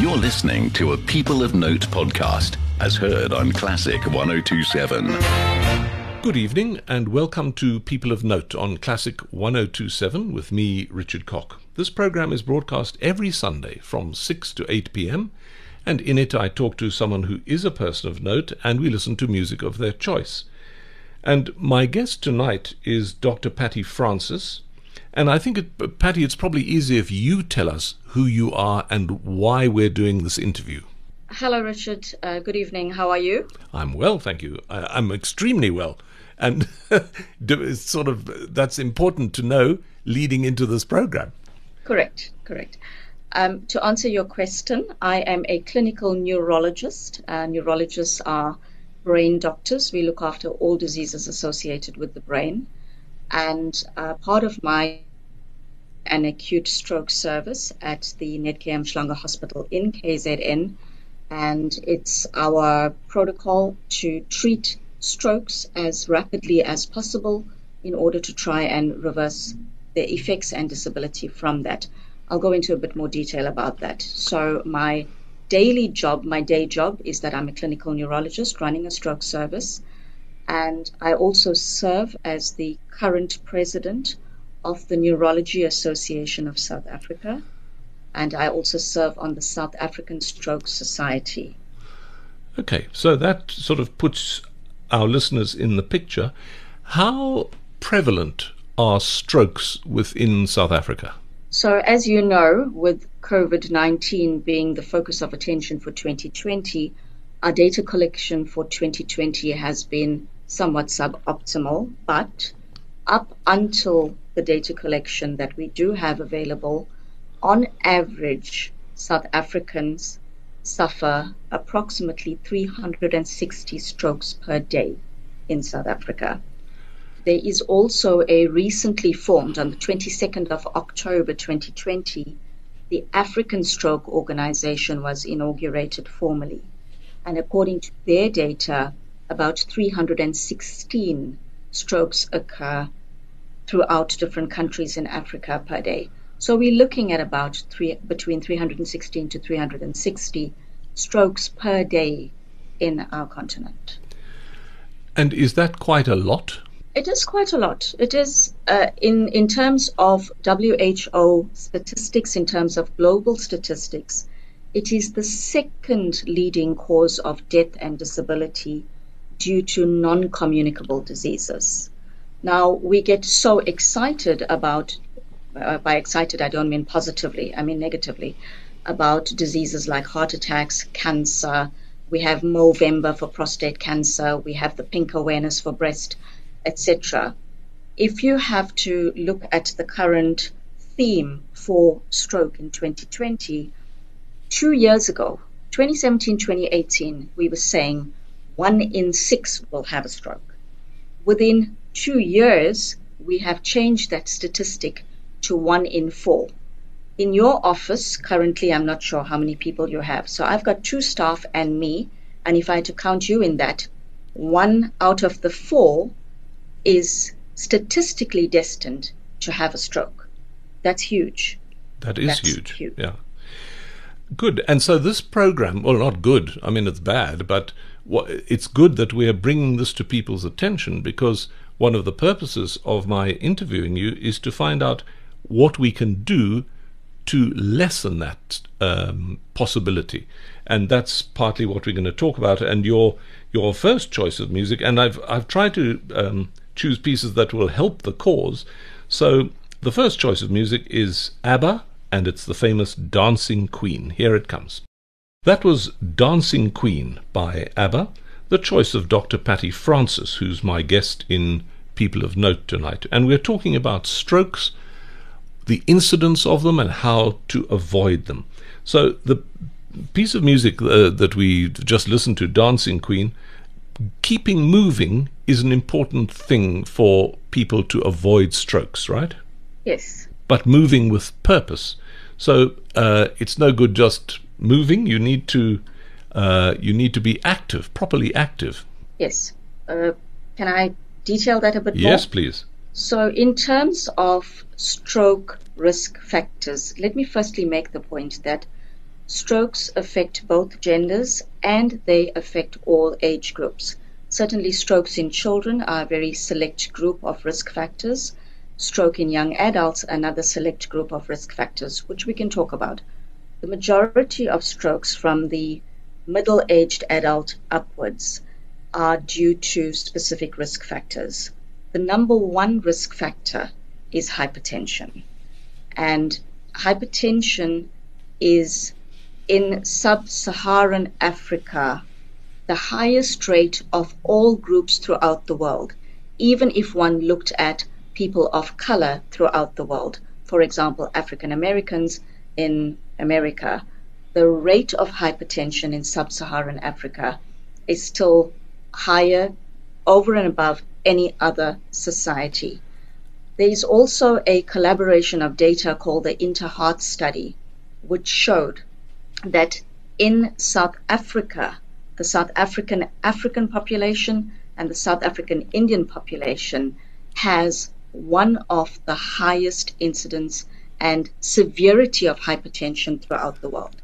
You're listening to a People of Note podcast, as heard on Classic 1027. Good evening and welcome to People of Note on Classic 1027 with me, Richard Cock. This program is broadcast every Sunday from 6 to 8 pm, and in it I talk to someone who is a person of note and we listen to music of their choice. And my guest tonight is Dr. Patty Francis. And I think, it, Patty, it's probably easier if you tell us who you are and why we're doing this interview. Hello, Richard. Uh, good evening. How are you? I'm well, thank you. I, am extremely well. And it's sort of that's important to know leading into this program. Correct, correct. Um, to answer your question, I am a clinical neurologist. Uh, neurologists are brain doctors. We look after all diseases associated with the brain. And uh, part of my an acute stroke service at the Netcare Mhlanga Hospital in KZN. And it's our protocol to treat strokes as rapidly as possible in order to try and reverse the effects and disability from that. I'll go into a bit more detail about that. So, my daily job, my day job, is that I'm a clinical neurologist running a stroke service. And I also serve as the current president of the Neurology Association of South Africa, and I also serve on the South African Stroke Society. Okay, so that sort of puts our listeners in the picture. How prevalent are strokes within South Africa? So, as you know, with COVID 19 being the focus of attention for 2020, our data collection for 2020 has been somewhat suboptimal, but up until the data collection that we do have available, on average, South Africans suffer approximately 360 strokes per day in South Africa. There is also a recently formed, on the 22nd of October 2020, the African Stroke Organization was inaugurated formally. And according to their data, about 316 strokes occur throughout different countries in Africa per day. So we're looking at about three, between 316 to 360 strokes per day in our continent. And is that quite a lot? It is quite a lot. It is uh, in in terms of WHO statistics, in terms of global statistics, it is the second leading cause of death and disability due to non-communicable diseases. Now, we get so excited about, uh, by excited, I don't mean positively, I mean negatively, about diseases like heart attacks, cancer. We have Movember for prostate cancer. We have the pink awareness for breast, etc. If you have to look at the current theme for stroke in 2020, two years ago, 2017 2018, we were saying one in six will have a stroke. Within two years, we have changed that statistic to one in four. In your office, currently, I'm not sure how many people you have. So I've got two staff and me. And if I had to count you in that, one out of the four is statistically destined to have a stroke. That's huge. That is That's huge. huge. Yeah. Good. And so this program, well, not good. I mean, it's bad, but it's good that we are bringing this to people's attention because one of the purposes of my interviewing you is to find out what we can do to lessen that um, possibility, and that's partly what we're going to talk about. And your your first choice of music, and I've I've tried to um, choose pieces that will help the cause. So the first choice of music is ABBA, and it's the famous Dancing Queen. Here it comes. That was Dancing Queen by ABBA, the choice of Dr. Patty Francis, who's my guest in People of Note tonight. And we're talking about strokes, the incidence of them, and how to avoid them. So, the piece of music uh, that we just listened to, Dancing Queen, keeping moving is an important thing for people to avoid strokes, right? Yes. But moving with purpose. So, uh, it's no good just moving. You need to uh, you need to be active, properly active. Yes. Uh, can I detail that a bit yes, more? Yes, please. So, in terms of stroke risk factors, let me firstly make the point that strokes affect both genders and they affect all age groups. Certainly, strokes in children are a very select group of risk factors. Stroke in young adults, another select group of risk factors, which we can talk about. The majority of strokes from the middle aged adult upwards are due to specific risk factors. The number one risk factor is hypertension. And hypertension is in sub-Saharan Africa the highest rate of all groups throughout the world, even if one looked at people of color throughout the world. For example, African Americans in America, the rate of hypertension in sub-Saharan Africa is still higher over and above any other society. There is also a collaboration of data called the InterHeart study, which showed that in South Africa, the South African African population and the South African Indian population has one of the highest incidence and severity of hypertension throughout the world.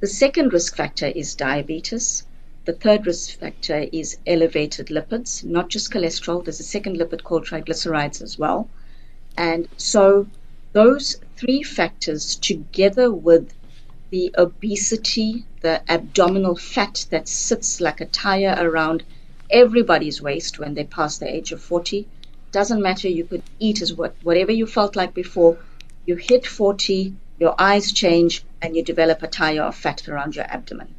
The second risk factor is diabetes. The third risk factor is elevated lipids, not just cholesterol. There's a second lipid called triglycerides as well. And so those three factors together with the obesity, the abdominal fat that sits like a tire around everybody's waist when they pass the age of 40. Doesn't matter, you could eat as what, whatever you felt like before. You hit 40, your eyes change, and you develop a tire of fat around your abdomen.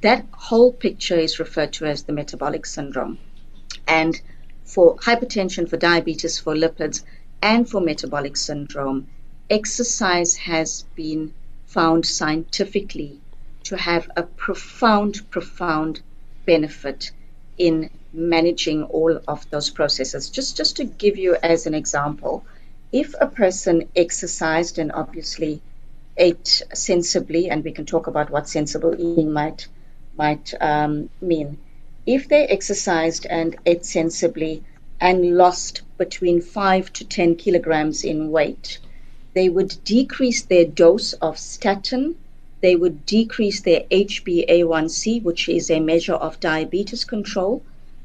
That whole picture is referred to as the metabolic syndrome. And for hypertension, for diabetes, for lipids, and for metabolic syndrome, exercise has been found scientifically to have a profound, profound benefit in managing all of those processes. Just, just to give you as an example, if a person exercised and obviously ate sensibly, and we can talk about what sensible eating might might um, mean, if they exercised and ate sensibly and lost between five to ten kilograms in weight, they would decrease their dose of statin, they would decrease their HbA1c, which is a measure of diabetes control.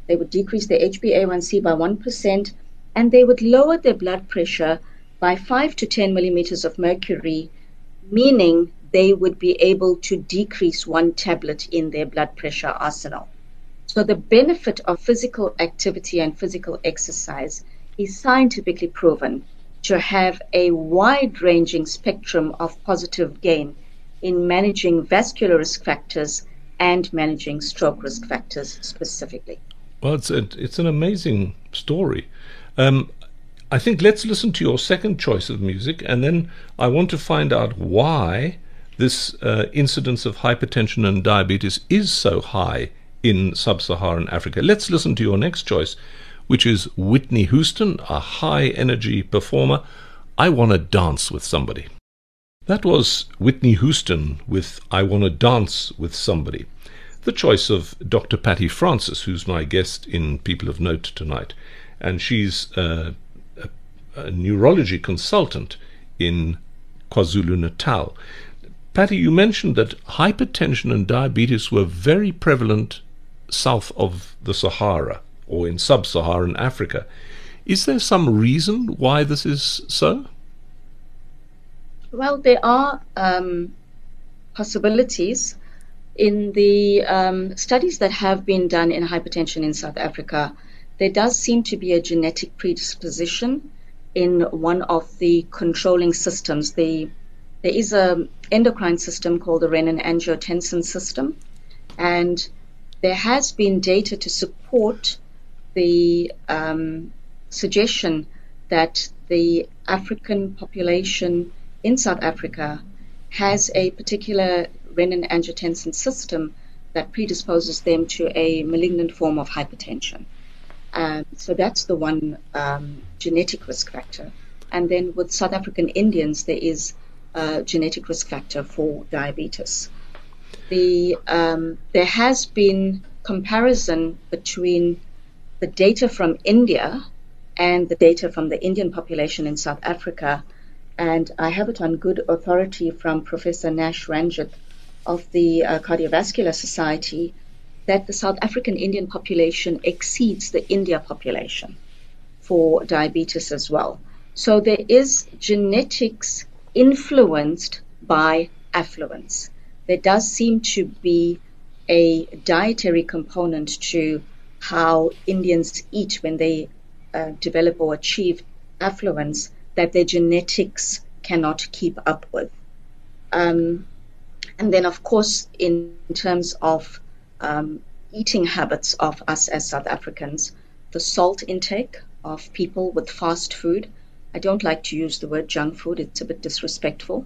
They would decrease their HbA1c by 1%, and they would lower their blood pressure by 5 to 10 millimeters of mercury, meaning they would be able to decrease one tablet in their blood pressure arsenal. So, the benefit of physical activity and physical exercise is scientifically proven to have a wide ranging spectrum of positive gain in managing vascular risk factors and managing stroke risk factors specifically. Well, it's, a, it's an amazing story. Um, I think let's listen to your second choice of music, and then I want to find out why this uh, incidence of hypertension and diabetes is so high in sub Saharan Africa. Let's listen to your next choice, which is Whitney Houston, a high energy performer. I Want to Dance with Somebody. That was Whitney Houston with I Want to Dance with Somebody, the choice of Dr. Patty Francis, who's my guest in People of Note tonight. And she's a, a, a neurology consultant in KwaZulu Natal. Patty, you mentioned that hypertension and diabetes were very prevalent south of the Sahara or in sub Saharan Africa. Is there some reason why this is so? Well, there are um, possibilities. In the um, studies that have been done in hypertension in South Africa, there does seem to be a genetic predisposition in one of the controlling systems. The, there is an endocrine system called the renin angiotensin system, and there has been data to support the um, suggestion that the African population in South Africa has a particular renin angiotensin system that predisposes them to a malignant form of hypertension. Um, so that's the one um, genetic risk factor. And then with South African Indians, there is a genetic risk factor for diabetes. The, um, there has been comparison between the data from India and the data from the Indian population in South Africa. And I have it on good authority from Professor Nash Ranjit of the uh, Cardiovascular Society that the South African Indian population exceeds the India population for diabetes as well. So there is genetics influenced by affluence. There does seem to be a dietary component to how Indians eat when they uh, develop or achieve affluence that their genetics cannot keep up with. Um, and then, of course, in terms of um, eating habits of us as South Africans, the salt intake of people with fast food. I don't like to use the word junk food, it's a bit disrespectful,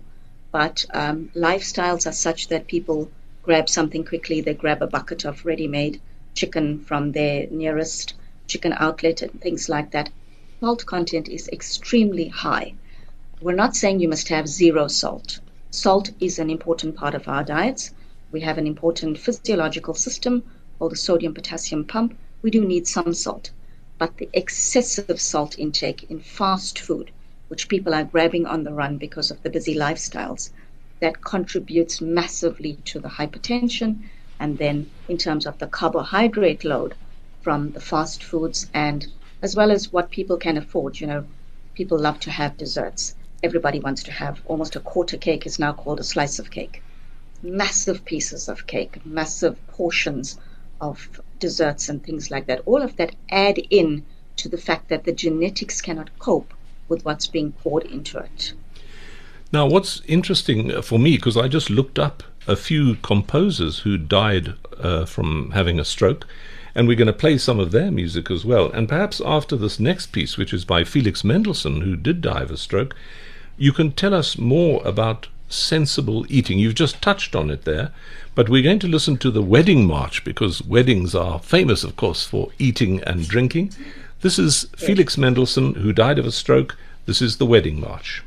but um, lifestyles are such that people grab something quickly, they grab a bucket of ready made chicken from their nearest chicken outlet and things like that. Salt content is extremely high. We're not saying you must have zero salt. Salt is an important part of our diets. We have an important physiological system called the sodium potassium pump. We do need some salt. But the excessive salt intake in fast food, which people are grabbing on the run because of the busy lifestyles, that contributes massively to the hypertension. And then, in terms of the carbohydrate load from the fast foods, and as well as what people can afford, you know, people love to have desserts everybody wants to have. Almost a quarter cake is now called a slice of cake. Massive pieces of cake, massive portions of desserts and things like that. All of that add in to the fact that the genetics cannot cope with what's being poured into it. Now, what's interesting for me, because I just looked up a few composers who died uh, from having a stroke, and we're going to play some of their music as well. And perhaps after this next piece, which is by Felix Mendelssohn, who did die of a stroke, you can tell us more about sensible eating. You've just touched on it there, but we're going to listen to the wedding march because weddings are famous, of course, for eating and drinking. This is Felix Mendelssohn, who died of a stroke. This is the wedding march.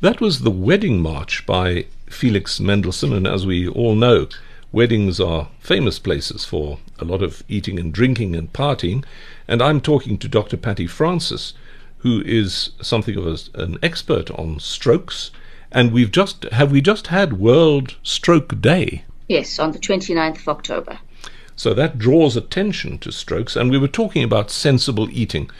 That was the wedding march by Felix Mendelssohn, and as we all know, weddings are famous places for a lot of eating and drinking and partying. And I'm talking to Dr. Patty Francis, who is something of a, an expert on strokes. And we've just have we just had World Stroke Day? Yes, on the 29th of October. So that draws attention to strokes, and we were talking about sensible eating.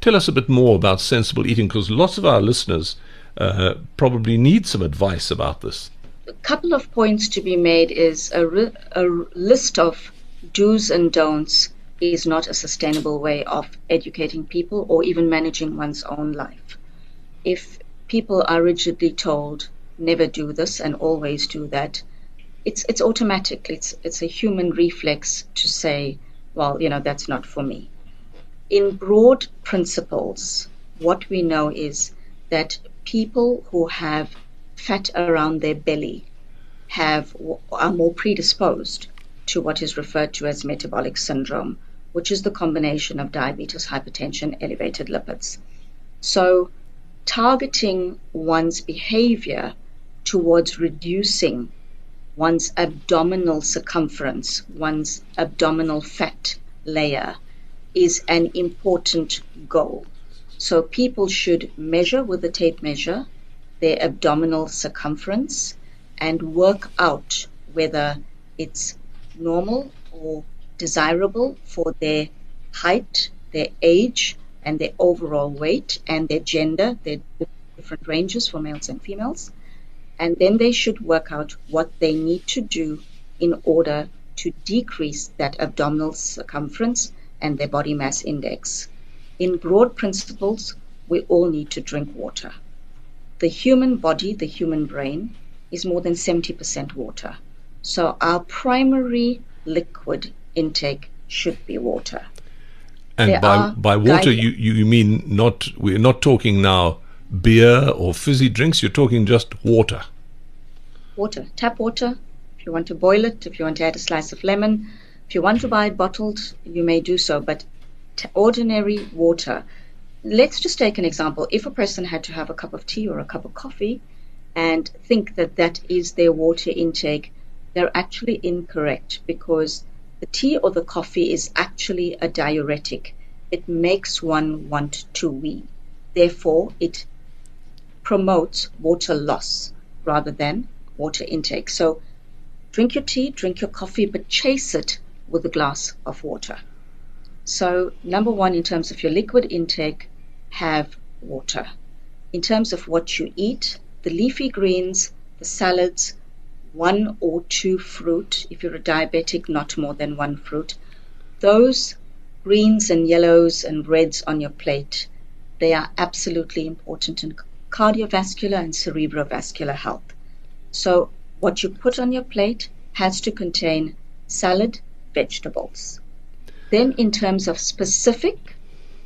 Tell us a bit more about sensible eating, because lots of our listeners uh, probably need some advice about this. A couple of points to be made is a, a list of do's and don'ts is not a sustainable way of educating people or even managing one's own life. If people are rigidly told never do this and always do that, it's it's automatic. It's it's a human reflex to say, well, you know, that's not for me. In broad principles, what we know is that people who have fat around their belly have are more predisposed to what is referred to as metabolic syndrome, which is the combination of diabetes, hypertension, elevated lipids. So, targeting one's behavior towards reducing one's abdominal circumference, one's abdominal fat layer, is an important goal. So, people should measure with a tape measure their abdominal circumference and work out whether it's normal or desirable for their height, their age, and their overall weight and their gender, their different ranges for males and females. And then they should work out what they need to do in order to decrease that abdominal circumference and their body mass index. In broad principles, we all need to drink water. The human body, the human brain, is more than 70% water. So our primary liquid intake should be water. And there by by water, you, you mean not we're not talking now beer or fizzy drinks. You're talking just water. Water, tap water. If you want to boil it, if you want to add a slice of lemon, if you want to buy it bottled, you may do so. But t- ordinary water. Let's just take an example. If a person had to have a cup of tea or a cup of coffee, and think that that is their water intake, they're actually incorrect because the tea or the coffee is actually a diuretic. It makes one want to wee. Therefore, it promotes water loss rather than water intake. So, drink your tea, drink your coffee, but chase it with a glass of water. So, number one, in terms of your liquid intake, have water. In terms of what you eat, the leafy greens, the salads, one or two fruit. If you're a diabetic, not more than one fruit. Those greens and yellows and reds on your plate, they are absolutely important in cardiovascular and cerebrovascular health. So, what you put on your plate has to contain salad, vegetables. Then, in terms of specific,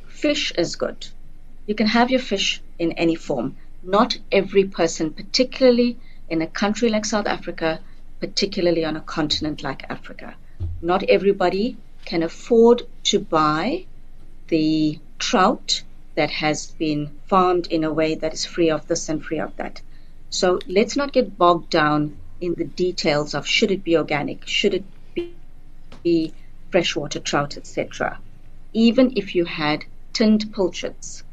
fish is good. You can have your fish in any form. Not every person, particularly in a country like South Africa, particularly on a continent like Africa, not everybody can afford to buy the trout that has been farmed in a way that is free of this and free of that. So let's not get bogged down in the details of should it be organic, should it be, be freshwater trout, etc. Even if you had tinned pilchards,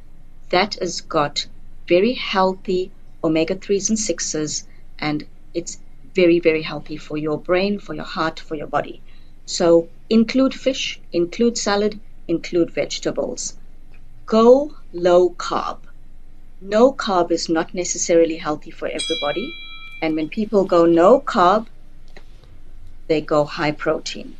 that has got very healthy omega 3s and 6s, and it's very, very healthy for your brain, for your heart, for your body. So include fish, include salad, include vegetables. Go low carb. No carb is not necessarily healthy for everybody. And when people go no carb, they go high protein.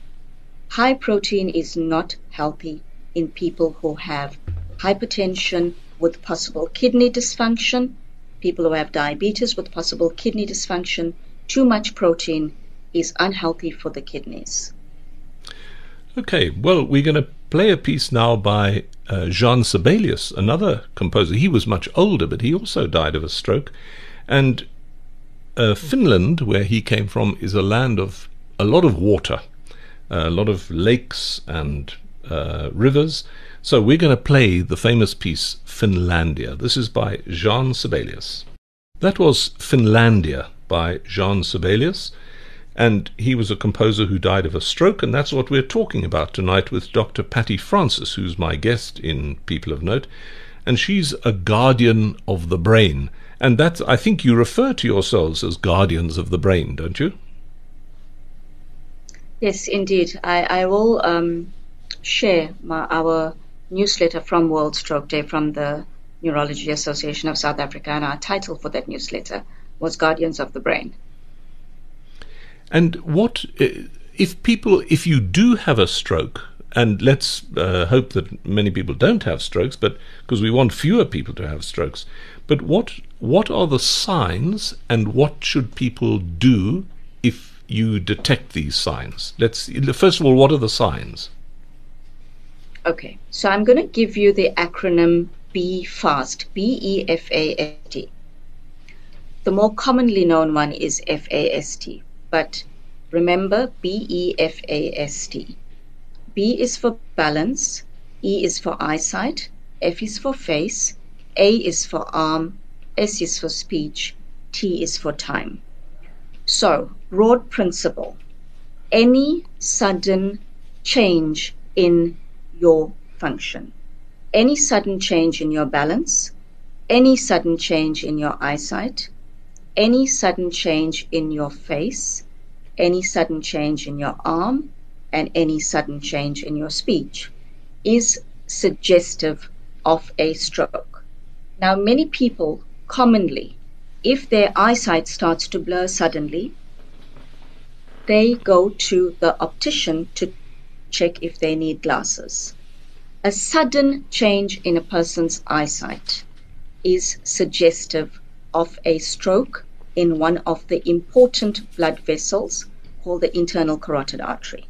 High protein is not healthy in people who have hypertension with possible kidney dysfunction, people who have diabetes with possible kidney dysfunction. Too much protein is unhealthy for the kidneys. Okay, well, we're going to play a piece now by uh, Jean Sibelius, another composer. He was much older, but he also died of a stroke. And uh, Finland, where he came from, is a land of a lot of water a lot of lakes and uh, rivers. So we're going to play the famous piece Finlandia. This is by Jean Sibelius. That was Finlandia by Jean Sibelius, and he was a composer who died of a stroke, and that's what we're talking about tonight with Dr. Patty Francis, who's my guest in People of Note, and she's a guardian of the brain. And that's, I think you refer to yourselves as guardians of the brain, don't you? Yes, indeed. I, I will um, share my, our newsletter from World Stroke Day from the Neurology Association of South Africa, and our title for that newsletter was Guardians of the Brain. And what if people, if you do have a stroke, and let's uh, hope that many people don't have strokes, but because we want fewer people to have strokes, but what what are the signs, and what should people do if you detect these signs? Let's first of all, what are the signs? Okay, so I'm going to give you the acronym BEFAST, B E F A S T. The more commonly known one is FAST, but remember B E F A S T. B is for balance, E is for eyesight, F is for face, A is for arm, S is for speech, T is for time. So, broad principle any sudden change in your function, any sudden change in your balance, any sudden change in your eyesight, any sudden change in your face, any sudden change in your arm, and any sudden change in your speech is suggestive of a stroke. Now, many people commonly if their eyesight starts to blur suddenly, they go to the optician to check if they need glasses. A sudden change in a person's eyesight is suggestive of a stroke in one of the important blood vessels called the internal carotid artery.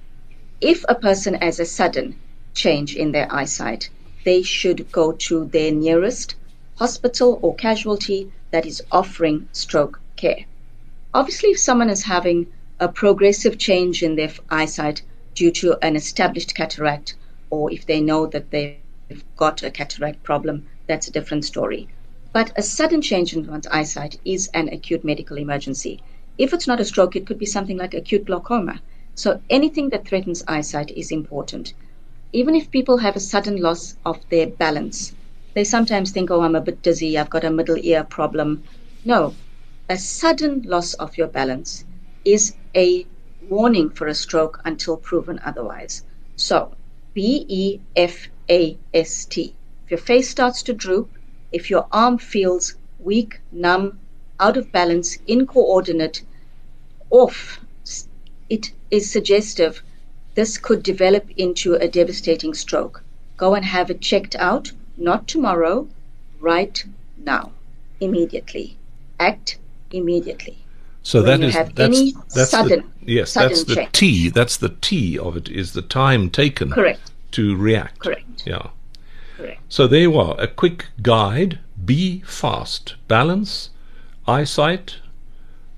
If a person has a sudden change in their eyesight, they should go to their nearest hospital or casualty that is offering stroke care. Obviously, if someone is having a progressive change in their eyesight due to an established cataract, or if they know that they've got a cataract problem, that's a different story. But a sudden change in one's eyesight is an acute medical emergency. If it's not a stroke, it could be something like acute glaucoma. So anything that threatens eyesight is important. Even if people have a sudden loss of their balance, they sometimes think, oh, I'm a bit dizzy, I've got a middle ear problem. No, a sudden loss of your balance is a warning for a stroke until proven otherwise. So, B E F A S T. If your face starts to droop, if your arm feels weak, numb, out of balance, incoordinate, off, it is suggestive this could develop into a devastating stroke. Go and have it checked out, not tomorrow, right now, immediately. Act immediately. So that you is have that's any that's sudden- the, yes sudden that's the check. T that's the T of it is the time taken Correct. to react. Correct. Yeah. Correct. So there you are, a quick guide. Be fast. Balance, eyesight,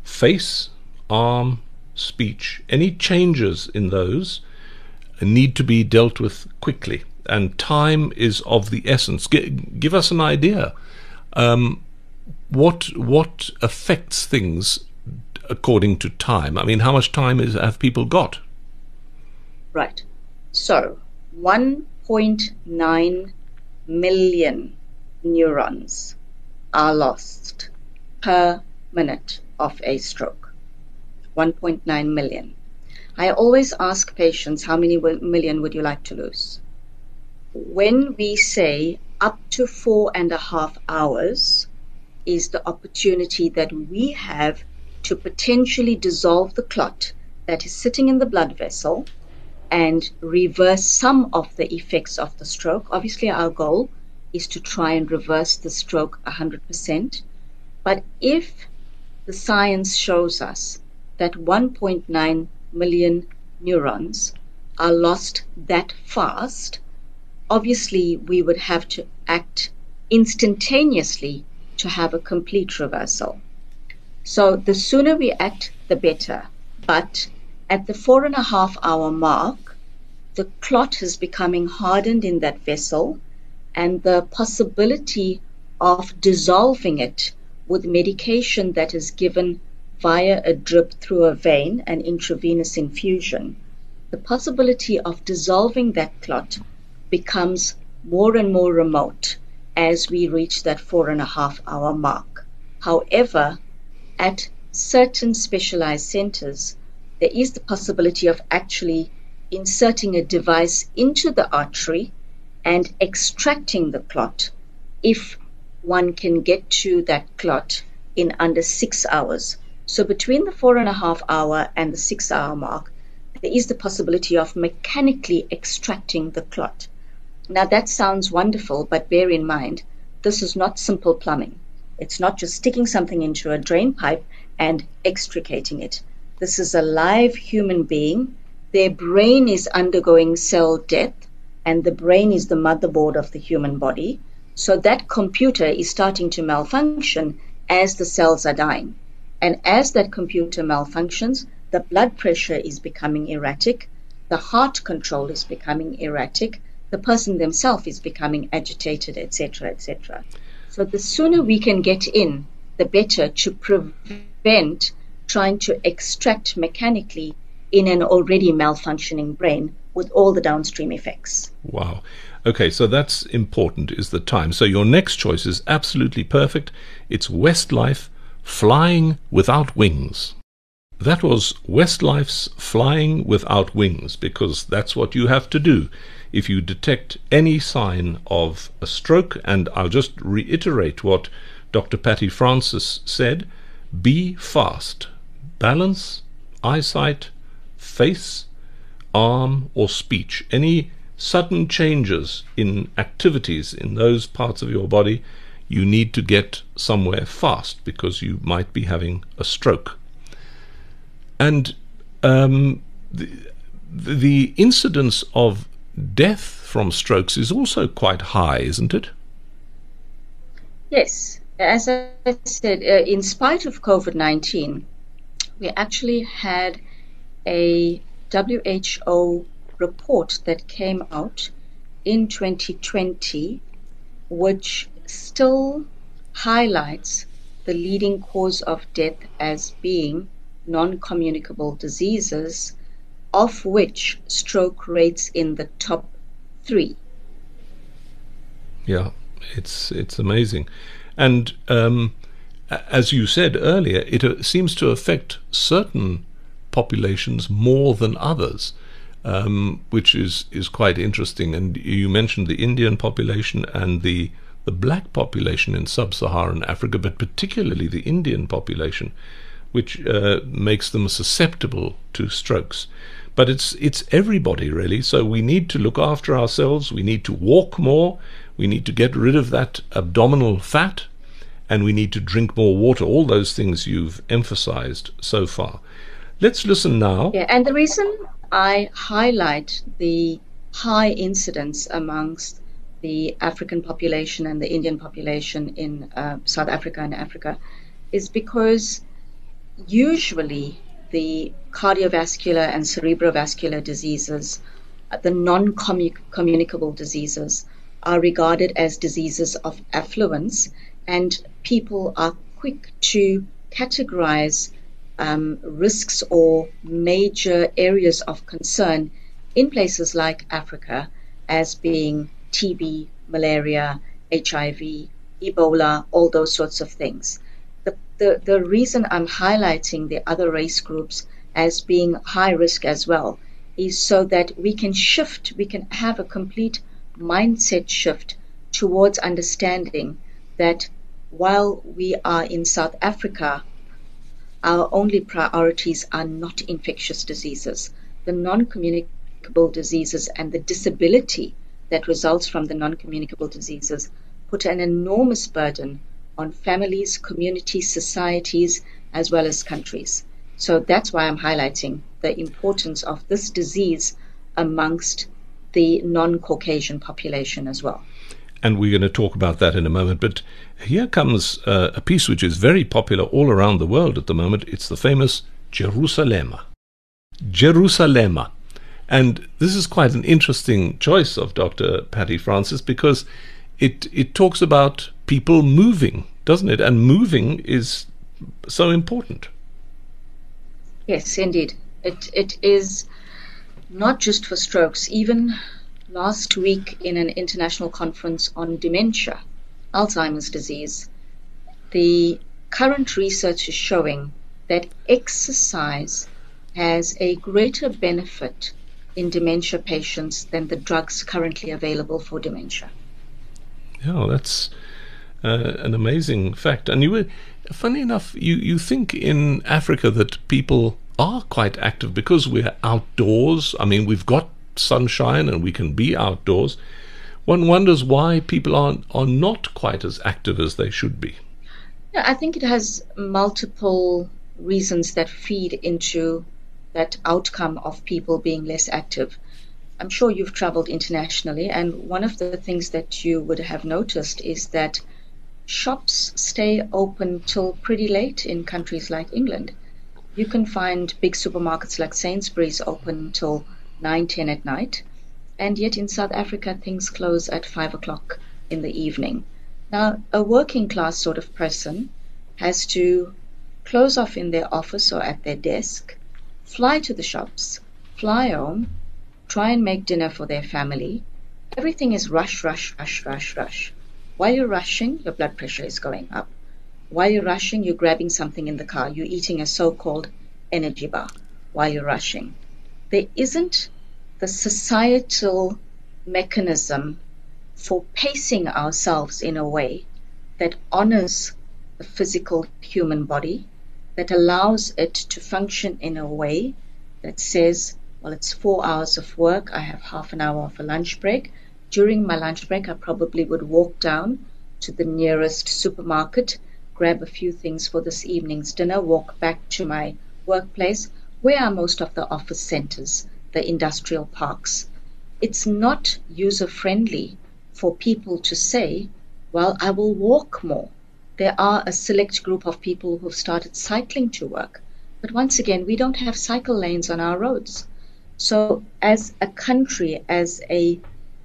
face, arm, speech. Any changes in those need to be dealt with quickly, and time is of the essence. G- give us an idea. Um, what what affects things according to time? I mean, how much time is have people got? Right. So, 1.9 million neurons are lost per minute of a stroke. 1.9 million. I always ask patients, how many million would you like to lose? When we say up to four and a half hours is the opportunity that we have to potentially dissolve the clot that is sitting in the blood vessel and reverse some of the effects of the stroke. Obviously, our goal is to try and reverse the stroke 100%. But if the science shows us that 1.9 million neurons are lost that fast, obviously we would have to act instantaneously to have a complete reversal. So the sooner we act, the better. But at the four and a half hour mark, the clot is becoming hardened in that vessel, and the possibility of dissolving it with medication that is given via a drip through a vein, an intravenous infusion, the possibility of dissolving that clot becomes more and more remote as we reach that four and a half hour mark. However, at certain specialized centers, there is the possibility of actually inserting a device into the artery and extracting the clot if one can get to that clot in under six hours. So between the four and a half hour and the six hour mark, there is the possibility of mechanically extracting the clot. Now that sounds wonderful, but bear in mind, this is not simple plumbing. It's not just sticking something into a drain pipe and extricating it. This is a live human being. Their brain is undergoing cell death, and the brain is the motherboard of the human body. So that computer is starting to malfunction as the cells are dying. And as that computer malfunctions, the blood pressure is becoming erratic, the heart control is becoming erratic, the person themselves is becoming agitated, etc., etc. So the sooner we can get in, the better to prevent trying to extract mechanically in an already malfunctioning brain with all the downstream effects. Wow. Okay, so that's important is the time. So your next choice is absolutely perfect. It's Westlife Flying Without Wings. That was Westlife's Flying Without Wings because that's what you have to do if you detect any sign of a stroke. And I'll just reiterate what Dr. Patty Francis said be fast, balance, eyesight, face, arm, or speech. Any sudden changes in activities in those parts of your body, you need to get somewhere fast because you might be having a stroke. And um, the, the incidence of death from strokes is also quite high, isn't it? Yes, as I said, uh, in spite of COVID 19, we actually had a WHO report that came out in 2020, which still highlights the leading cause of death as being non communicable diseases, of which stroke rates in the top three. Yeah, it's it's amazing, and um, as you said earlier, it uh, seems to affect certain populations more than others, um, which is, is quite interesting. And you mentioned the Indian population and the the black population in sub-Saharan Africa, but particularly the Indian population, which uh, makes them susceptible to strokes. But it's it's everybody really. So we need to look after ourselves. We need to walk more. We need to get rid of that abdominal fat, and we need to drink more water. All those things you've emphasized so far. Let's listen now. Yeah, and the reason I highlight the high incidence amongst the African population and the Indian population in uh, South Africa and Africa is because usually the cardiovascular and cerebrovascular diseases, uh, the non communicable diseases, are regarded as diseases of affluence, and people are quick to categorize um, risks or major areas of concern in places like Africa as being TB, malaria, HIV, Ebola, all those sorts of things. The, the, reason I'm highlighting the other race groups as being high risk as well is so that we can shift, we can have a complete mindset shift towards understanding that while we are in South Africa, our only priorities are not infectious diseases. The non communicable diseases and the disability that results from the non communicable diseases put an enormous burden on families, communities, societies, as well as countries. So that's why I'm highlighting the importance of this disease amongst the non Caucasian population as well. And we're going to talk about that in a moment. But here comes uh, a piece which is very popular all around the world at the moment. It's the famous Jerusalema. Jerusalema. And this is quite an interesting choice of Dr. Patty Francis because it it talks about people moving, doesn't it? And moving is so important. Yes, indeed. It it is not just for strokes. Even last week in an international conference on dementia, Alzheimer's disease, the current research is showing that exercise has a greater benefit in dementia patients than the drugs currently available for dementia. Yeah, that's uh, an amazing fact. And you were, funny enough, you, you think in Africa that people are quite active because we're outdoors. I mean, we've got sunshine and we can be outdoors. One wonders why people are are not quite as active as they should be. Yeah, I think it has multiple reasons that feed into that outcome of people being less active. I'm sure you've traveled internationally, and one of the things that you would have noticed is that shops stay open till pretty late in countries like England. You can find big supermarkets like Sainsbury's open till 9, 10 at night, and yet in South Africa things close at 5 o'clock in the evening. Now, a working class sort of person has to close off in their office or at their desk fly to the shops, fly home, try and make dinner for their family. Everything is rush, rush, rush, rush, rush. While you're rushing, your blood pressure is going up. While you're rushing, you're grabbing something in the car. You're eating a so called energy bar while you're rushing. There isn't the societal mechanism for pacing ourselves in a way that honors the physical human body that allows it to function in a way that says, well, it's four hours of work, I have half an hour of a lunch break. During my lunch break, I probably would walk down to the nearest supermarket, grab a few things for this evening's dinner, walk back to my workplace. Where are most of the office centers, the industrial parks? It's not user friendly for people to say, well, I will walk more there are a select group of people who've started cycling to work. But once again, we don't have cycle lanes on our roads. So, as a country, as a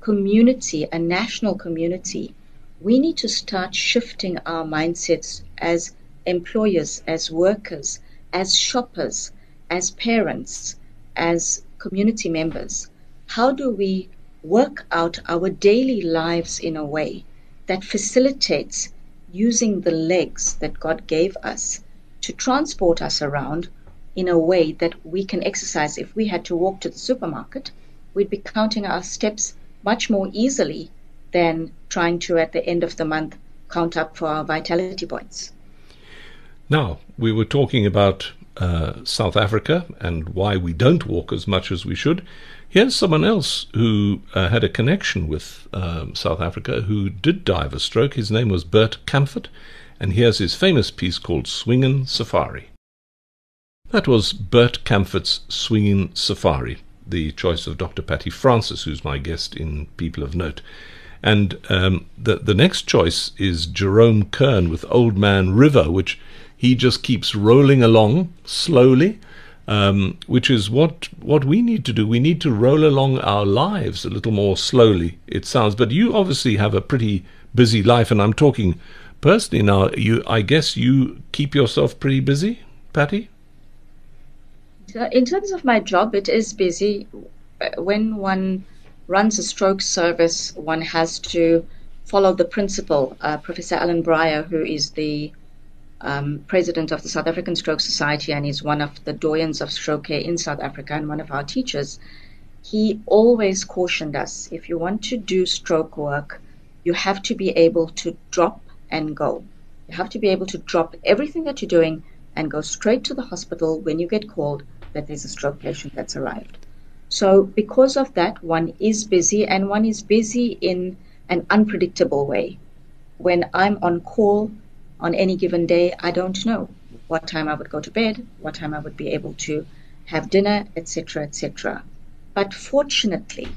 community, a national community, we need to start shifting our mindsets as employers, as workers, as shoppers, as parents, as community members. How do we work out our daily lives in a way that facilitates using the legs that God gave us to transport us around in a way that we can exercise. If we had to walk to the supermarket, we'd be counting our steps much more easily than trying to, at the end of the month, count up for our vitality points. Now, we were talking about uh, South Africa and why we don't walk as much as we should. Here's someone else who uh, had a connection with um, South Africa who did die of a stroke. His name was Bert Kaempfert, and here's his famous piece called Swingin' Safari. That was Bert Kaempfert's Swingin' Safari, the choice of Dr. Patty Francis, who's my guest in People of Note. And um, the the next choice is Jerome Kern with Old Man River, which he just keeps rolling along slowly, um, which is what what we need to do. We need to roll along our lives a little more slowly. It sounds, but you obviously have a pretty busy life, and I'm talking personally now. You, I guess, you keep yourself pretty busy, Patty. In terms of my job, it is busy. When one runs a stroke service, one has to follow the principle. Uh, Professor Alan Bryer, who is the um, president of the South African Stroke Society and is one of the doyens of stroke care in South Africa and one of our teachers, he always cautioned us if you want to do stroke work, you have to be able to drop and go. You have to be able to drop everything that you're doing and go straight to the hospital when you get called that there's a stroke patient that's arrived. So, because of that, one is busy and one is busy in an unpredictable way. When I'm on call on any given day, I don't know what time I would go to bed, what time I would be able to have dinner, etc., etc. But fortunately,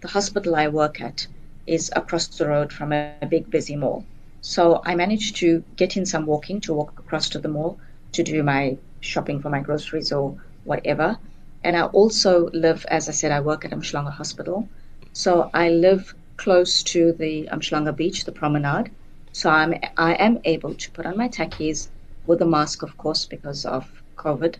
the hospital I work at is across the road from a big busy mall. So I managed to get in some walking to walk across to the mall to do my shopping for my groceries or whatever. And I also live, as I said, I work at Umhlanga Hospital. So I live close to the Umhlanga Beach, the promenade. So I'm, I am able to put on my tackies with a mask, of course, because of COVID,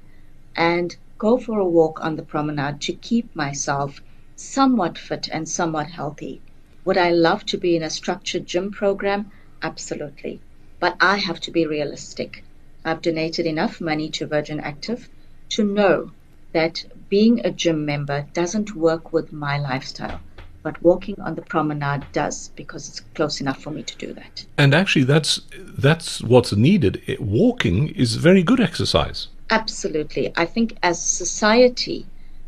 and go for a walk on the promenade to keep myself somewhat fit and somewhat healthy. Would I love to be in a structured gym program? Absolutely. But I have to be realistic. I've donated enough money to Virgin Active to know that being a gym member doesn't work with my lifestyle. But walking on the promenade does because it's close enough for me to do that. And actually, that's that's what's needed. It, walking is very good exercise. Absolutely. I think as society,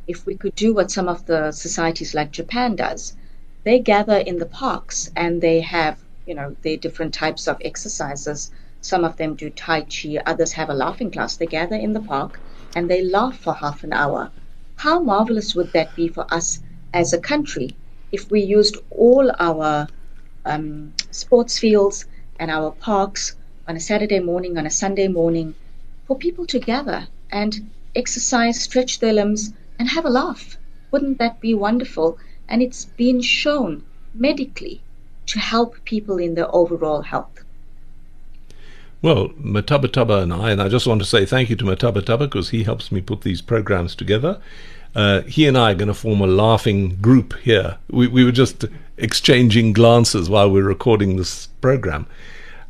if we could do what some of the societies like Japan does, they gather in the parks and they have, you know, their different types of exercises. Some of them do Tai Chi, others have a laughing class. They gather in the park and they laugh for half an hour. How marvelous would that be for us as a country if we used all our um, sports fields and our parks on a Saturday morning, on a Sunday morning, for people to gather and exercise, stretch their limbs, and have a laugh? Wouldn't that be wonderful? And it's been shown medically to help people in their overall health. Well, Matabataba and I, and I just want to say thank you to Matabataba because he helps me put these programs together. Uh, he and I are going to form a laughing group here. We, we were just exchanging glances while we are recording this program.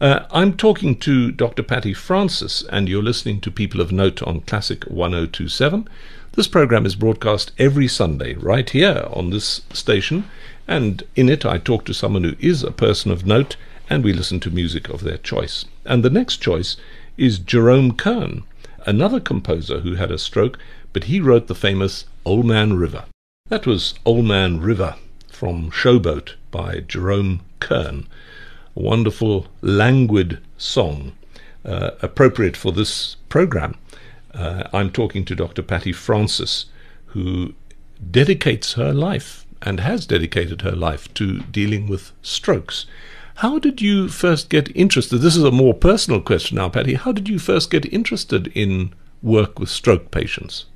Uh, I'm talking to Dr. Patty Francis, and you're listening to People of Note on Classic 1027. This program is broadcast every Sunday right here on this station, and in it I talk to someone who is a person of note and we listen to music of their choice. And the next choice is Jerome Kern, another composer who had a stroke, but he wrote the famous Old Man River. That was Old Man River from Showboat by Jerome Kern, a wonderful, languid song uh, appropriate for this program. Uh, I'm talking to Dr. Patty Francis, who dedicates her life and has dedicated her life to dealing with strokes. How did you first get interested? This is a more personal question now, Patty. How did you first get interested in work with stroke patients?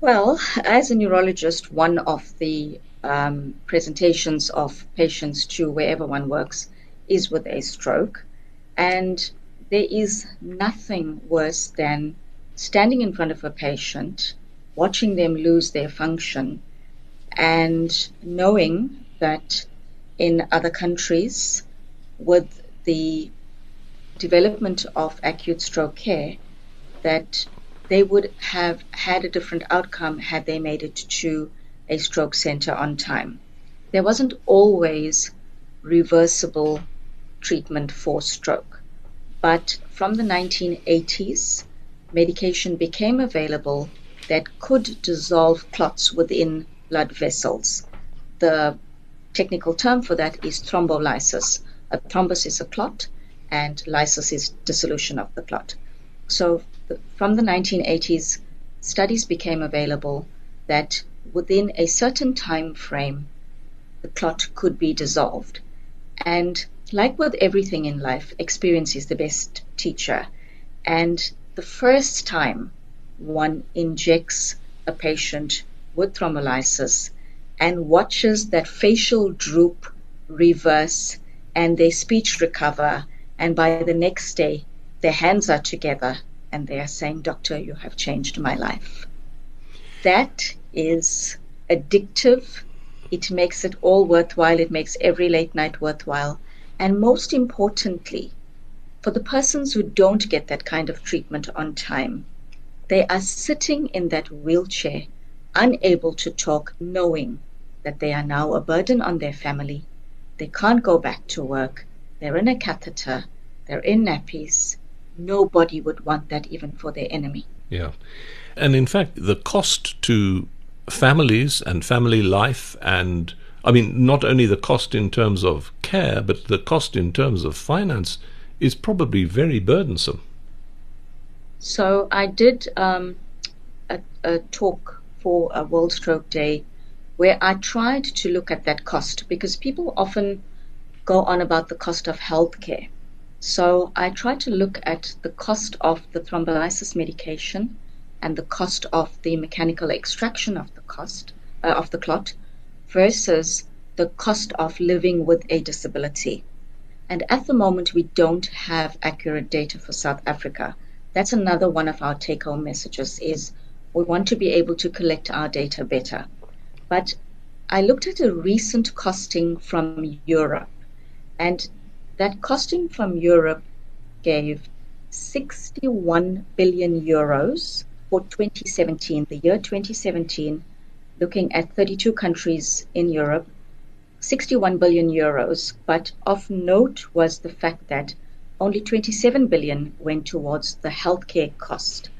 Well, as a neurologist, one of the um, presentations of patients to wherever one works is with a stroke. And there is nothing worse than standing in front of a patient, watching them lose their function, and knowing that in other countries, with the development of acute stroke care, that they would have had a different outcome had they made it to a stroke center on time. There wasn't always reversible treatment for stroke, but from the 1980s, medication became available that could dissolve clots within blood vessels. The technical term for that is thrombolysis. A thrombus is a clot, and lysis is dissolution of the clot. So from the 1980s, studies became available that within a certain time frame, the clot could be dissolved. And like with everything in life, experience is the best teacher. And the first time one injects a patient with thrombolysis and watches that facial droop reverse and their speech recover, and by the next day, their hands are together and they are saying, Doctor, you have changed my life. That is addictive. It makes it all worthwhile. It makes every late night worthwhile. And most importantly, for the persons who don't get that kind of treatment on time, they are sitting in that wheelchair, unable to talk, knowing that they are now a burden on their family. They can't go back to work. They're in a catheter. They're in nappies nobody would want that even for their enemy. Yeah. And in fact, the cost to families and family life, and I mean, not only the cost in terms of care, but the cost in terms of finance is probably very burdensome. So I did um, a, a talk for a World Stroke Day where I tried to look at that cost because people often go on about the cost of healthcare. So I tried to look at the cost of the thrombolysis medication and the cost of the mechanical extraction of the cost uh, of the clot versus the cost of living with a disability. And at the moment, we don't have accurate data for South Africa. That's another one of our take-home messages is we want to be able to collect our data better. But I looked at a recent costing from Europe, and that costing from Europe gave 61 billion euros for 2017, the year 2017, looking at 32 countries in Europe, 61 billion euros. But of note was the fact that only 27 billion went towards the healthcare cost.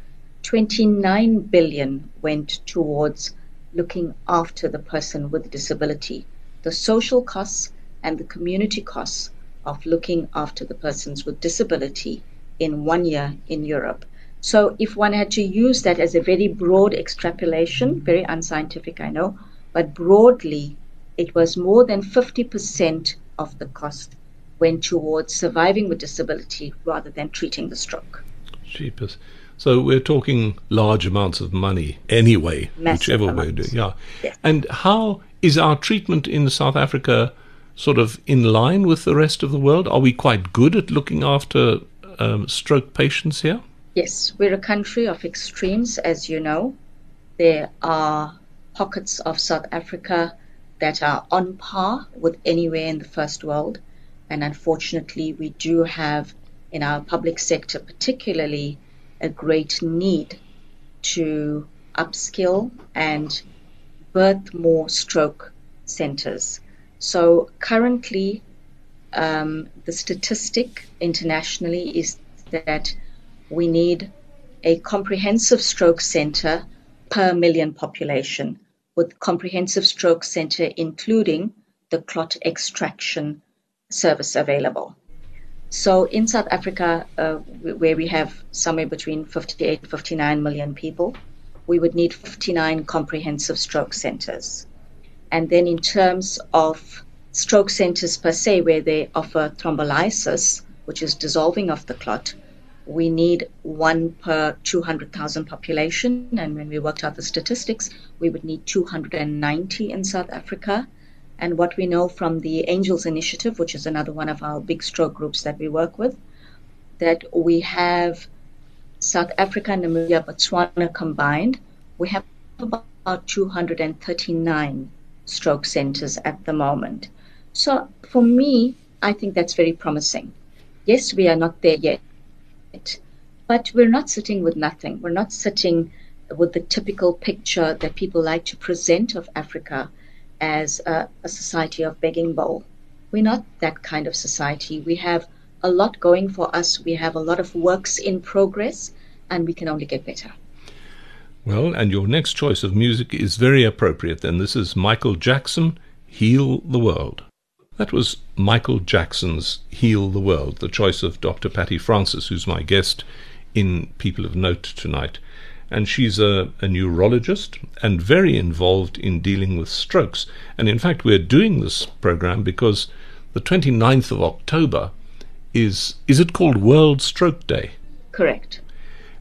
29 billion went towards looking after the person with disability. The social costs and the community costs of looking after the persons with disability in one year in Europe. So if one had to use that as a very broad extrapolation, very unscientific, I know, but broadly, it was more than 50% of the cost went towards surviving with disability rather than treating the stroke. Cheapest. So we're talking large amounts of money anyway, Massive whichever amounts. way we do. Yeah. And how is our treatment in South Africa sort of in line with the rest of the world? Are we quite good at looking after um, stroke patients here? Yes, we're a country of extremes, as you know. There are pockets of South Africa that are on par with anywhere in the first world. And unfortunately, we do have in our public sector, particularly, a great need to upskill and birth more stroke centers. So currently, um, the statistic internationally is that we need a comprehensive stroke center per million population, with comprehensive stroke center including the clot extraction service available. So in South Africa, uh, where we have somewhere between 58 and 59 million people, we would need 59 comprehensive stroke centers. And then in terms of stroke centers per se, where they offer thrombolysis, which is dissolving of the clot, we need one per 200,000 population. And when we worked out the statistics, we would need 290 in South Africa. And what we know from the Angels Initiative, which is another one of our big stroke groups that we work with, that we have South Africa, Namibia, Botswana combined, we have about 239 stroke centers at the moment. So for me, I think that's very promising. Yes, we are not there yet, But we're not sitting with nothing. We're not sitting with the typical picture that people like to present of Africa as a, a society of begging bowl. We're not that kind of society. We have a lot going for us. We have a lot of works in progress, and we can only get better. Well, and your next choice of music is very appropriate then. This is Michael Jackson, Heal the World. That was Michael Jackson's Heal the World, the choice of Dr. Patty Francis, who's my guest in People of Note tonight. And she's a, a neurologist and very involved in dealing with strokes. And in fact, we're doing this program because the 29th of October is, is it called World Stroke Day? Correct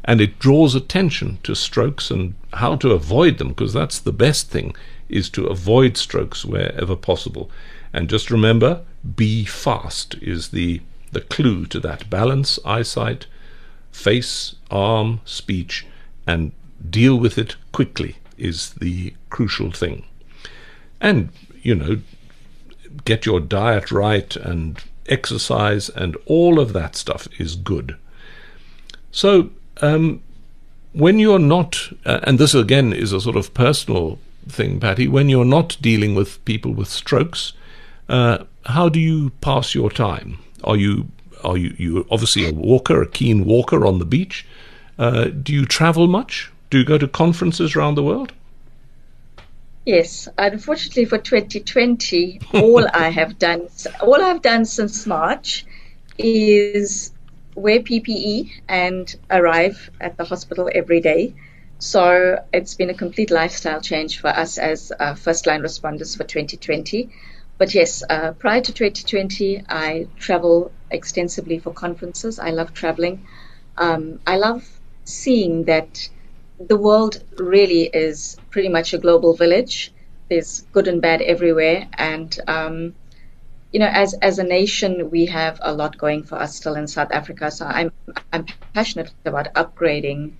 and it draws attention to strokes and how to avoid them because that's the best thing is to avoid strokes wherever possible and just remember be fast is the the clue to that balance eyesight face arm speech and deal with it quickly is the crucial thing and you know get your diet right and exercise and all of that stuff is good so um, when you're not, uh, and this again is a sort of personal thing, Patty, when you're not dealing with people with strokes, uh, how do you pass your time? Are you are you you obviously a walker, a keen walker on the beach? Uh, do you travel much? Do you go to conferences around the world? Yes, unfortunately for 2020, all I have done, all I've done since March, is wear PPE and arrive at the hospital every day. So it's been a complete lifestyle change for us as uh, first line responders for 2020. But yes, uh, prior to 2020, I travel extensively for conferences. I love traveling. Um, I love seeing that the world really is pretty much a global village. There's good and bad everywhere, and um, you know, as as a nation, we have a lot going for us still in South Africa. So I'm I'm passionate about upgrading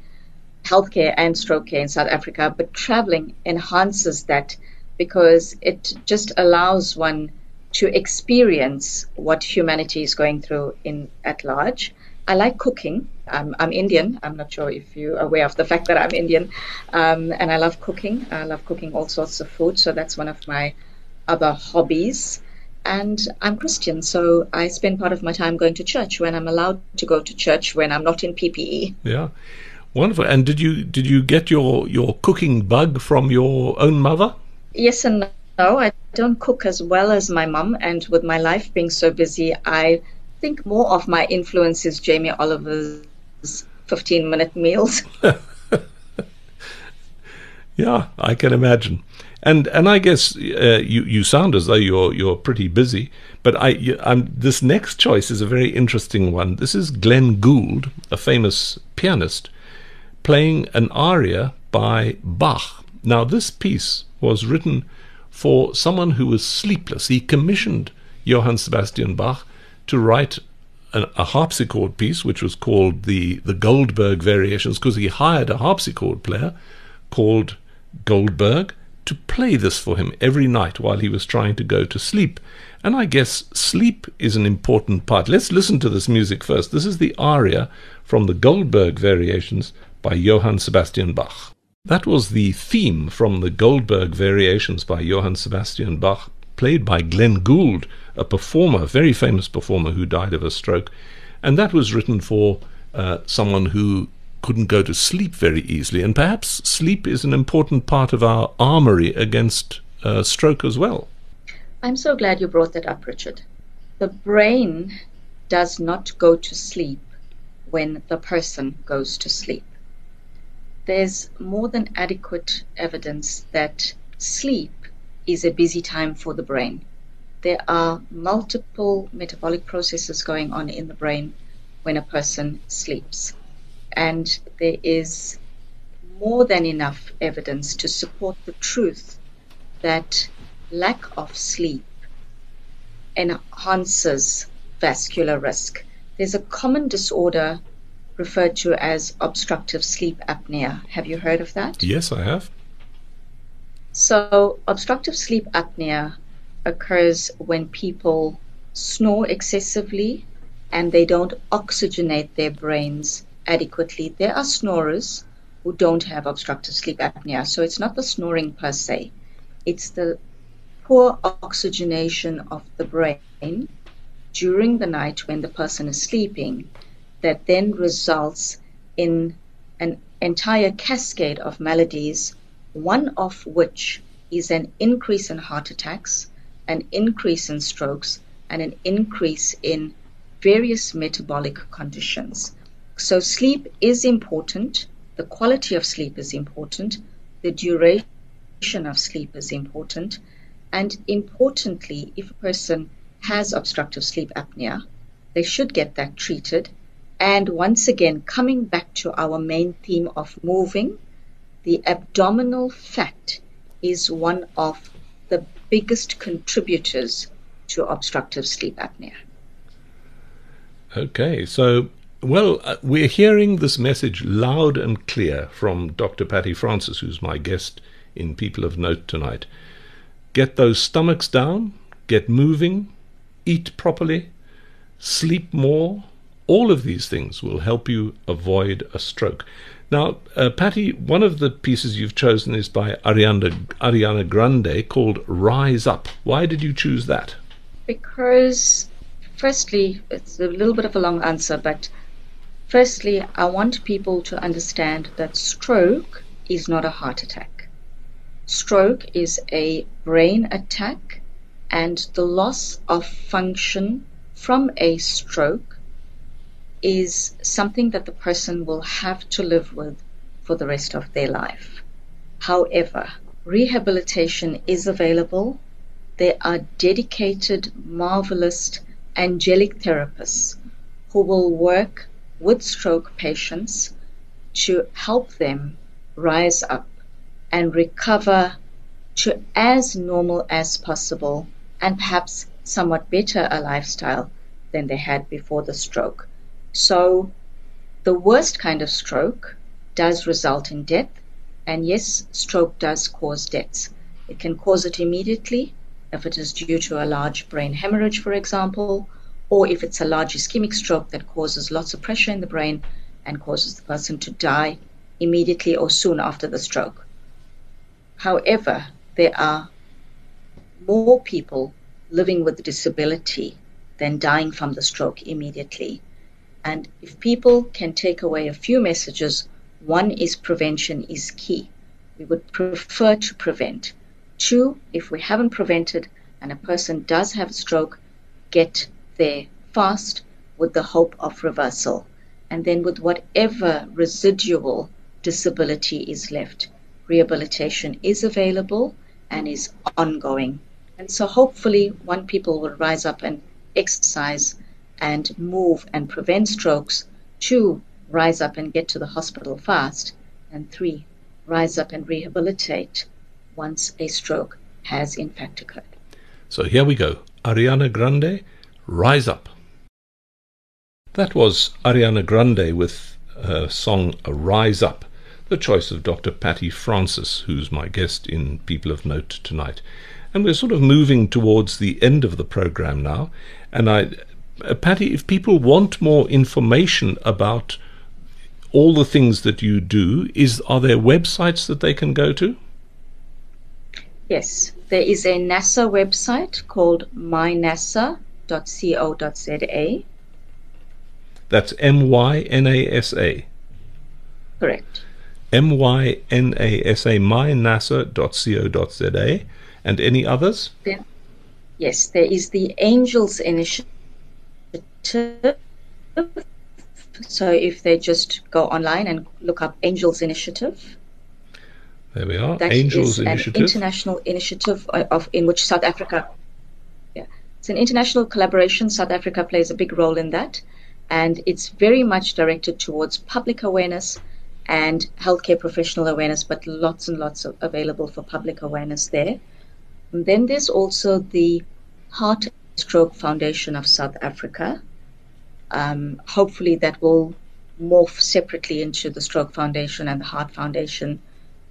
healthcare and stroke care in South Africa, but traveling enhances that because it just allows one to experience what humanity is going through in at large. I like cooking. Um, I'm Indian. I'm not sure if you're aware of the fact that I'm Indian, um, and I love cooking. I love cooking all sorts of food. So that's one of my other hobbies and I'm Christian, so I spend part of my time going to church when I'm allowed to go to church when I'm not in PPE. Yeah, wonderful. And did you did you get your your cooking bug from your own mother? Yes and no. I don't cook as well as my mum, and with my life being so busy, I think more of my influence is Jamie Oliver's 15 minute meals. yeah, I can imagine. And and I guess uh, you you sound as though you're you're pretty busy. But I you, this next choice is a very interesting one. This is Glenn Gould, a famous pianist, playing an aria by Bach. Now this piece was written for someone who was sleepless. He commissioned Johann Sebastian Bach to write a, a harpsichord piece, which was called the the Goldberg Variations, because he hired a harpsichord player called Goldberg to play this for him every night while he was trying to go to sleep. And I guess sleep is an important part. Let's listen to this music first. This is the aria from the Goldberg Variations by Johann Sebastian Bach. That was the theme from the Goldberg Variations by Johann Sebastian Bach, played by Glenn Gould, a performer, very famous performer who died of a stroke. And that was written for uh, someone who couldn't go to sleep very easily. And perhaps sleep is an important part of our armory against uh, stroke as well. I'm so glad you brought that up, Richard. The brain does not go to sleep when the person goes to sleep. There's more than adequate evidence that sleep is a busy time for the brain. There are multiple metabolic processes going on in the brain when a person sleeps and there is more than enough evidence to support the truth that lack of sleep enhances vascular risk. There's a common disorder referred to as obstructive sleep apnea. Have you heard of that? Yes, I have. So, obstructive sleep apnea occurs when people snore excessively and they don't oxygenate their brains adequately. There are snorers who don't have obstructive sleep apnea, so it's not the snoring per se, it's the poor oxygenation of the brain during the night when the person is sleeping that then results in an entire cascade of maladies, one of which is an increase in heart attacks, an increase in strokes, and an increase in various metabolic conditions. So, sleep is important, the quality of sleep is important, the duration of sleep is important, and importantly, if a person has obstructive sleep apnea, they should get that treated. And once again, coming back to our main theme of moving, the abdominal fat is one of the biggest contributors to obstructive sleep apnea. Okay, so, well, uh, we're hearing this message loud and clear from Dr. Patty Francis, who's my guest in People of Note tonight. Get those stomachs down, get moving, eat properly, sleep more. All of these things will help you avoid a stroke. Now, uh, Patty, one of the pieces you've chosen is by Ariana, Ariana Grande called Rise Up. Why did you choose that? Because, firstly, it's a little bit of a long answer, but firstly, I want people to understand that stroke is not a heart attack. Stroke is a brain attack, and the loss of function from a stroke is something that the person will have to live with for the rest of their life. However, rehabilitation is available. There are dedicated, marvelous, angelic therapists who will work with stroke patients to help them rise up and recover to as normal as possible and perhaps somewhat better a lifestyle than they had before the stroke. So the worst kind of stroke does result in death. And yes, stroke does cause deaths. It can cause it immediately if it is due to a large brain hemorrhage, for example, or if it's a large ischemic stroke that causes lots of pressure in the brain and causes the person to die immediately or soon after the stroke. However, there are more people living with disability than dying from the stroke immediately. And if people can take away a few messages, one is prevention is key. We would prefer to prevent. Two, if we haven't prevented and a person does have a stroke, get there fast with the hope of reversal. And then with whatever residual disability is left, rehabilitation is available and is ongoing. And so hopefully one people will rise up and exercise and move and prevent strokes. Two, rise up and get to the hospital fast. And three, rise up and rehabilitate once a stroke has in fact occurred. So here we go. Ariana Grande, Rise Up. That was Ariana Grande with her song Rise Up, the choice of Dr. Patty Francis, who's my guest in People of Note tonight. And we're sort of moving towards the end of the program now. And I uh, Patty, if people want more information about all the things that you do, is are there websites that they can go to? Yes, there is a NASA website called mynasa.co.za. That's M Y N A S A. Correct. M Y N A S A, mynasa.co.za. And any others? Then, yes, there is the Angels Initiative so if they just go online and look up Angels Initiative, there we are. That Angels is Initiative. an international initiative uh, of in which South Africa. Yeah, it's an international collaboration. South Africa plays a big role in that, and it's very much directed towards public awareness and healthcare professional awareness, but lots and lots of available for public awareness there. And then there's also the Heart Stroke Foundation of South Africa, um, hopefully, that will morph separately into the Stroke Foundation and the Heart Foundation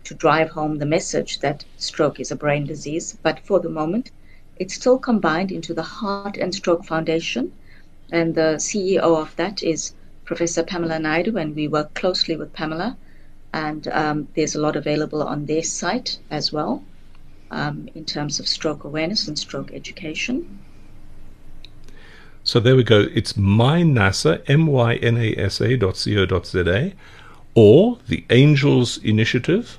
to drive home the message that stroke is a brain disease. But for the moment, it's still combined into the Heart and Stroke Foundation. And the CEO of that is Professor Pamela Naidoo, and we work closely with Pamela. And um, there's a lot available on their site as well um, in terms of stroke awareness and stroke education. So there we go. It's mynasa, M-Y-N-A-S-A dot C-O dot Z-A, or the Angels Initiative,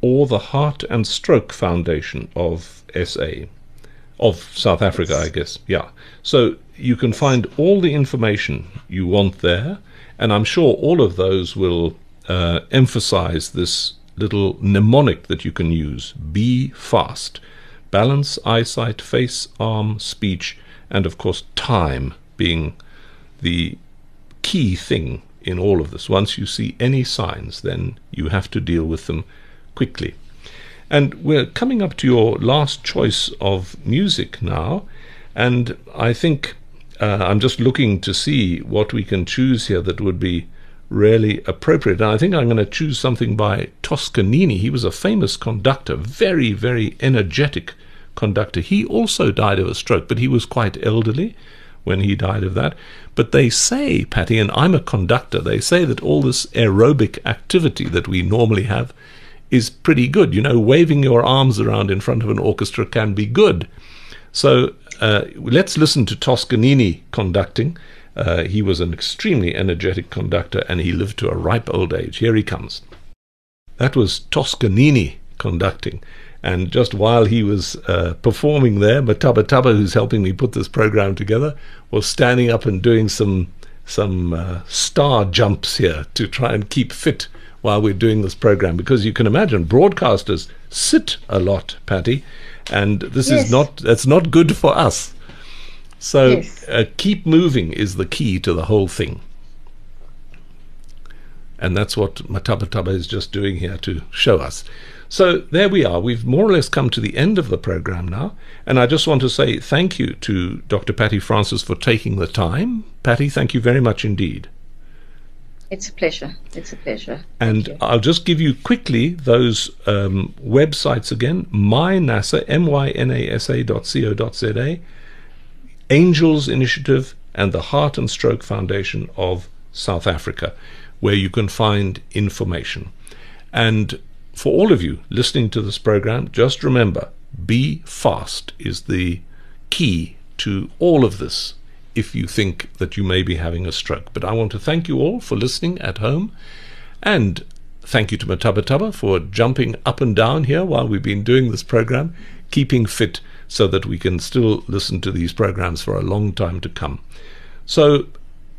or the Heart and Stroke Foundation of SA, of South Africa, I guess. Yeah. So you can find all the information you want there, and I'm sure all of those will uh, emphasize this little mnemonic that you can use be fast. Balance, eyesight, face, arm, speech, and of course, time being the key thing in all of this. Once you see any signs, then you have to deal with them quickly. And we're coming up to your last choice of music now, and I think uh, I'm just looking to see what we can choose here that would be really appropriate. And I think I'm going to choose something by Toscanini. He was a famous conductor, very, very energetic conductor. He also died of a stroke, but he was quite elderly when he died of that. But they say, Patty, and I'm a conductor, they say that all this aerobic activity that we normally have is pretty good. You know, waving your arms around in front of an orchestra can be good. So uh, let's listen to Toscanini conducting. Uh, he was an extremely energetic conductor and he lived to a ripe old age. Here he comes. That was Toscanini conducting. And just while he was uh, performing there, Mataba Taba, who's helping me put this program together, was standing up and doing some some uh, star jumps here to try and keep fit while we're doing this program. Because you can imagine broadcasters sit a lot, Patty, and this yes. is not that's not good for us. So yes. uh, keep moving is the key to the whole thing. And that's what Mataba Taba is just doing here to show us. So there we are. We've more or less come to the end of the program now. And I just want to say thank you to Dr. Patty Francis for taking the time. Patty, thank you very much indeed. It's a pleasure. It's a pleasure. And I'll just give you quickly those um, websites again mynasa, M Y N A S A dot C O dot Z A, Angels Initiative, and the Heart and Stroke Foundation of South Africa, where you can find information. And for all of you listening to this program, just remember be fast is the key to all of this if you think that you may be having a stroke. But I want to thank you all for listening at home and thank you to Mataba Taba for jumping up and down here while we've been doing this program, keeping fit so that we can still listen to these programs for a long time to come. So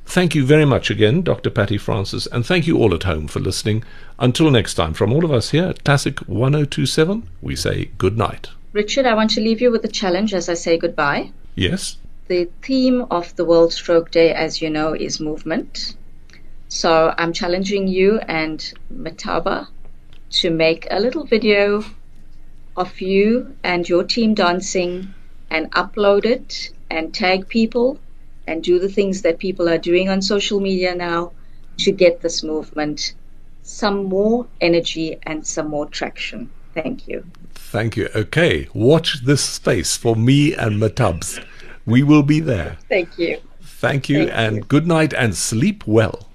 Thank you very much again, Dr. Patty Francis, and thank you all at home for listening. Until next time, from all of us here at Classic 1027, we say good night. Richard, I want to leave you with a challenge as I say goodbye. Yes. The theme of the World Stroke Day, as you know, is movement. So I'm challenging you and Mataba to make a little video of you and your team dancing and upload it and tag people and do the things that people are doing on social media now to get this movement some more energy and some more traction. Thank you. Thank you. Okay, watch this space for me and Matabs. We will be there. Thank you. Thank you, Thank and you. good night and sleep well.